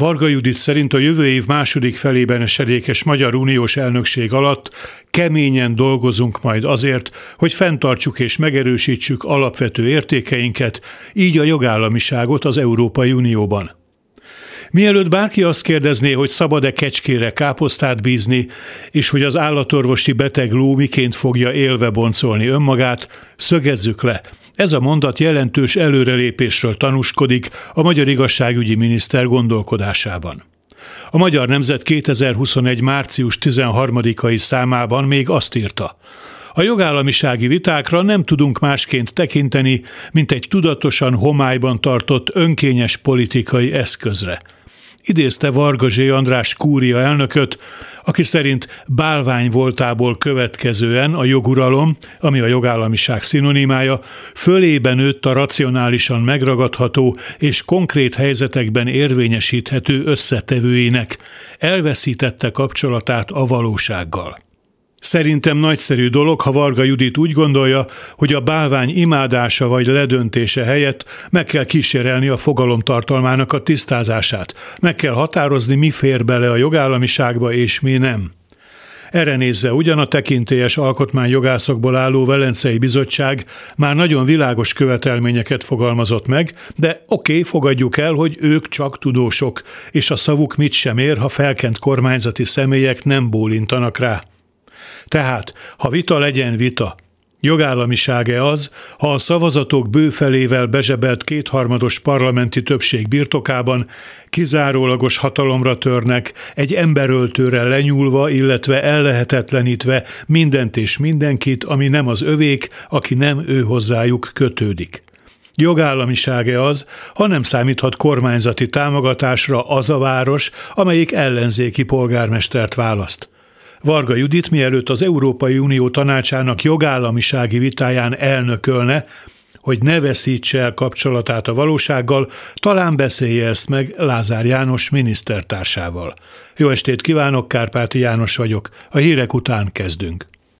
Varga Judit szerint a jövő év második felében esedékes Magyar Uniós elnökség alatt keményen dolgozunk majd azért, hogy fenntartsuk és megerősítsük alapvető értékeinket, így a jogállamiságot az Európai Unióban. Mielőtt bárki azt kérdezné, hogy szabad-e kecskére káposztát bízni, és hogy az állatorvosi beteg ló miként fogja élve boncolni önmagát, szögezzük le. Ez a mondat jelentős előrelépésről tanúskodik a magyar igazságügyi miniszter gondolkodásában. A Magyar Nemzet 2021. március 13-ai számában még azt írta. A jogállamisági vitákra nem tudunk másként tekinteni, mint egy tudatosan homályban tartott önkényes politikai eszközre – idézte Varga Zsé András kúria elnököt, aki szerint bálvány voltából következően a joguralom, ami a jogállamiság szinonimája, fölében nőtt a racionálisan megragadható és konkrét helyzetekben érvényesíthető összetevőinek, elveszítette kapcsolatát a valósággal. Szerintem nagyszerű dolog, ha Varga Judit úgy gondolja, hogy a bálvány imádása vagy ledöntése helyett meg kell kísérelni a fogalom tartalmának a tisztázását. Meg kell határozni, mi fér bele a jogállamiságba és mi nem. Erre nézve ugyan a tekintélyes alkotmányjogászokból álló Velencei Bizottság már nagyon világos követelményeket fogalmazott meg, de oké, okay, fogadjuk el, hogy ők csak tudósok, és a szavuk mit sem ér, ha felkent kormányzati személyek nem bólintanak rá. Tehát, ha vita legyen vita, Jogállamisága az, ha a szavazatok bőfelével bezsebelt kétharmados parlamenti többség birtokában kizárólagos hatalomra törnek, egy emberöltőre lenyúlva, illetve ellehetetlenítve mindent és mindenkit, ami nem az övék, aki nem ő hozzájuk kötődik. Jogállamisága az, ha nem számíthat kormányzati támogatásra az a város, amelyik ellenzéki polgármestert választ. Varga Judit mielőtt az Európai Unió tanácsának jogállamisági vitáján elnökölne, hogy ne veszítse el kapcsolatát a valósággal, talán beszélje ezt meg Lázár János minisztertársával. Jó estét kívánok, Kárpáti János vagyok. A hírek után kezdünk.